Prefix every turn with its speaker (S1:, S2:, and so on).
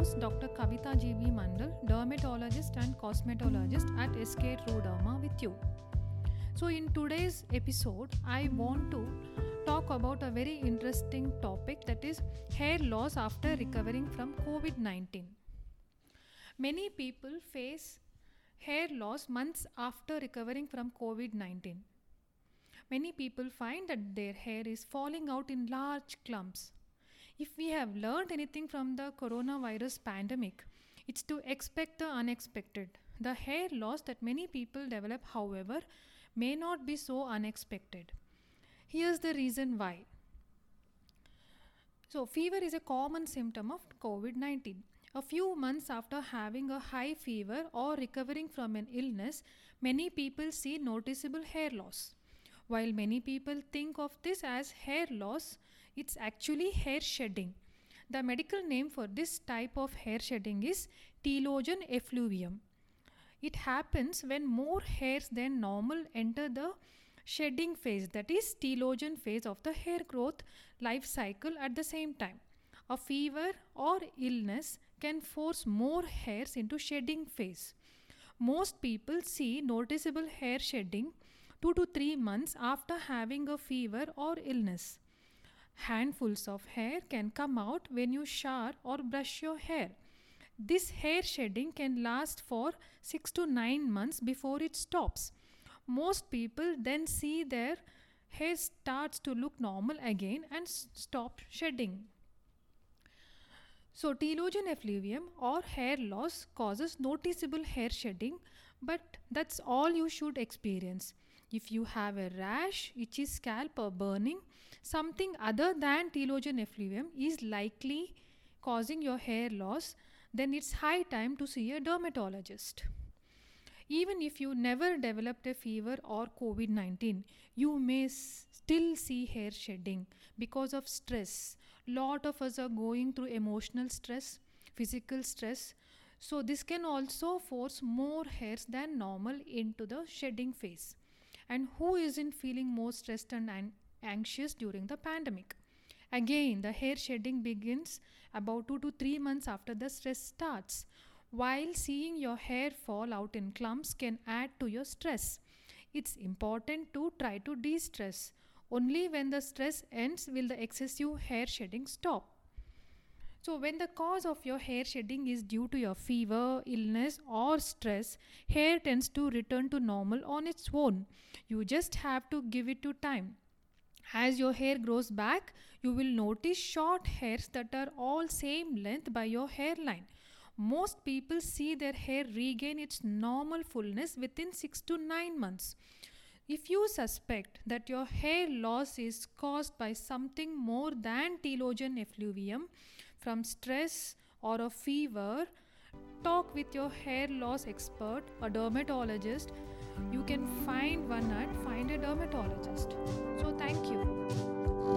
S1: host Dr. Kavitha G.V. Mandal, dermatologist and cosmetologist at SK True with you. So, in today's episode, I want to talk about a very interesting topic that is hair loss after recovering from COVID 19. Many people face hair loss months after recovering from COVID 19. Many people find that their hair is falling out in large clumps. If we have learned anything from the coronavirus pandemic, it's to expect the unexpected. The hair loss that many people develop, however, may not be so unexpected. Here's the reason why. So, fever is a common symptom of COVID 19. A few months after having a high fever or recovering from an illness, many people see noticeable hair loss. While many people think of this as hair loss, it's actually hair shedding. The medical name for this type of hair shedding is telogen effluvium. It happens when more hairs than normal enter the shedding phase, that is, telogen phase of the hair growth life cycle at the same time. A fever or illness can force more hairs into shedding phase. Most people see noticeable hair shedding 2 to 3 months after having a fever or illness. Handfuls of hair can come out when you shower or brush your hair. This hair shedding can last for 6 to 9 months before it stops. Most people then see their hair starts to look normal again and s- stop shedding. So, telogen effluvium or hair loss causes noticeable hair shedding, but that's all you should experience. If you have a rash, itchy scalp, or burning, something other than telogen effluvium is likely causing your hair loss, then it's high time to see a dermatologist. Even if you never developed a fever or COVID 19, you may still see hair shedding because of stress. Lot of us are going through emotional stress, physical stress. So, this can also force more hairs than normal into the shedding phase. And who isn't feeling more stressed and an- anxious during the pandemic? Again, the hair shedding begins about 2 to 3 months after the stress starts. While seeing your hair fall out in clumps can add to your stress, it's important to try to de stress. Only when the stress ends will the excessive hair shedding stop. So, when the cause of your hair shedding is due to your fever, illness, or stress, hair tends to return to normal on its own. You just have to give it to time. As your hair grows back, you will notice short hairs that are all same length by your hairline. Most people see their hair regain its normal fullness within 6 to 9 months. If you suspect that your hair loss is caused by something more than telogen effluvium from stress or a fever, talk with your hair loss expert, a dermatologist. You can find one at Find a Dermatologist. So, thank you.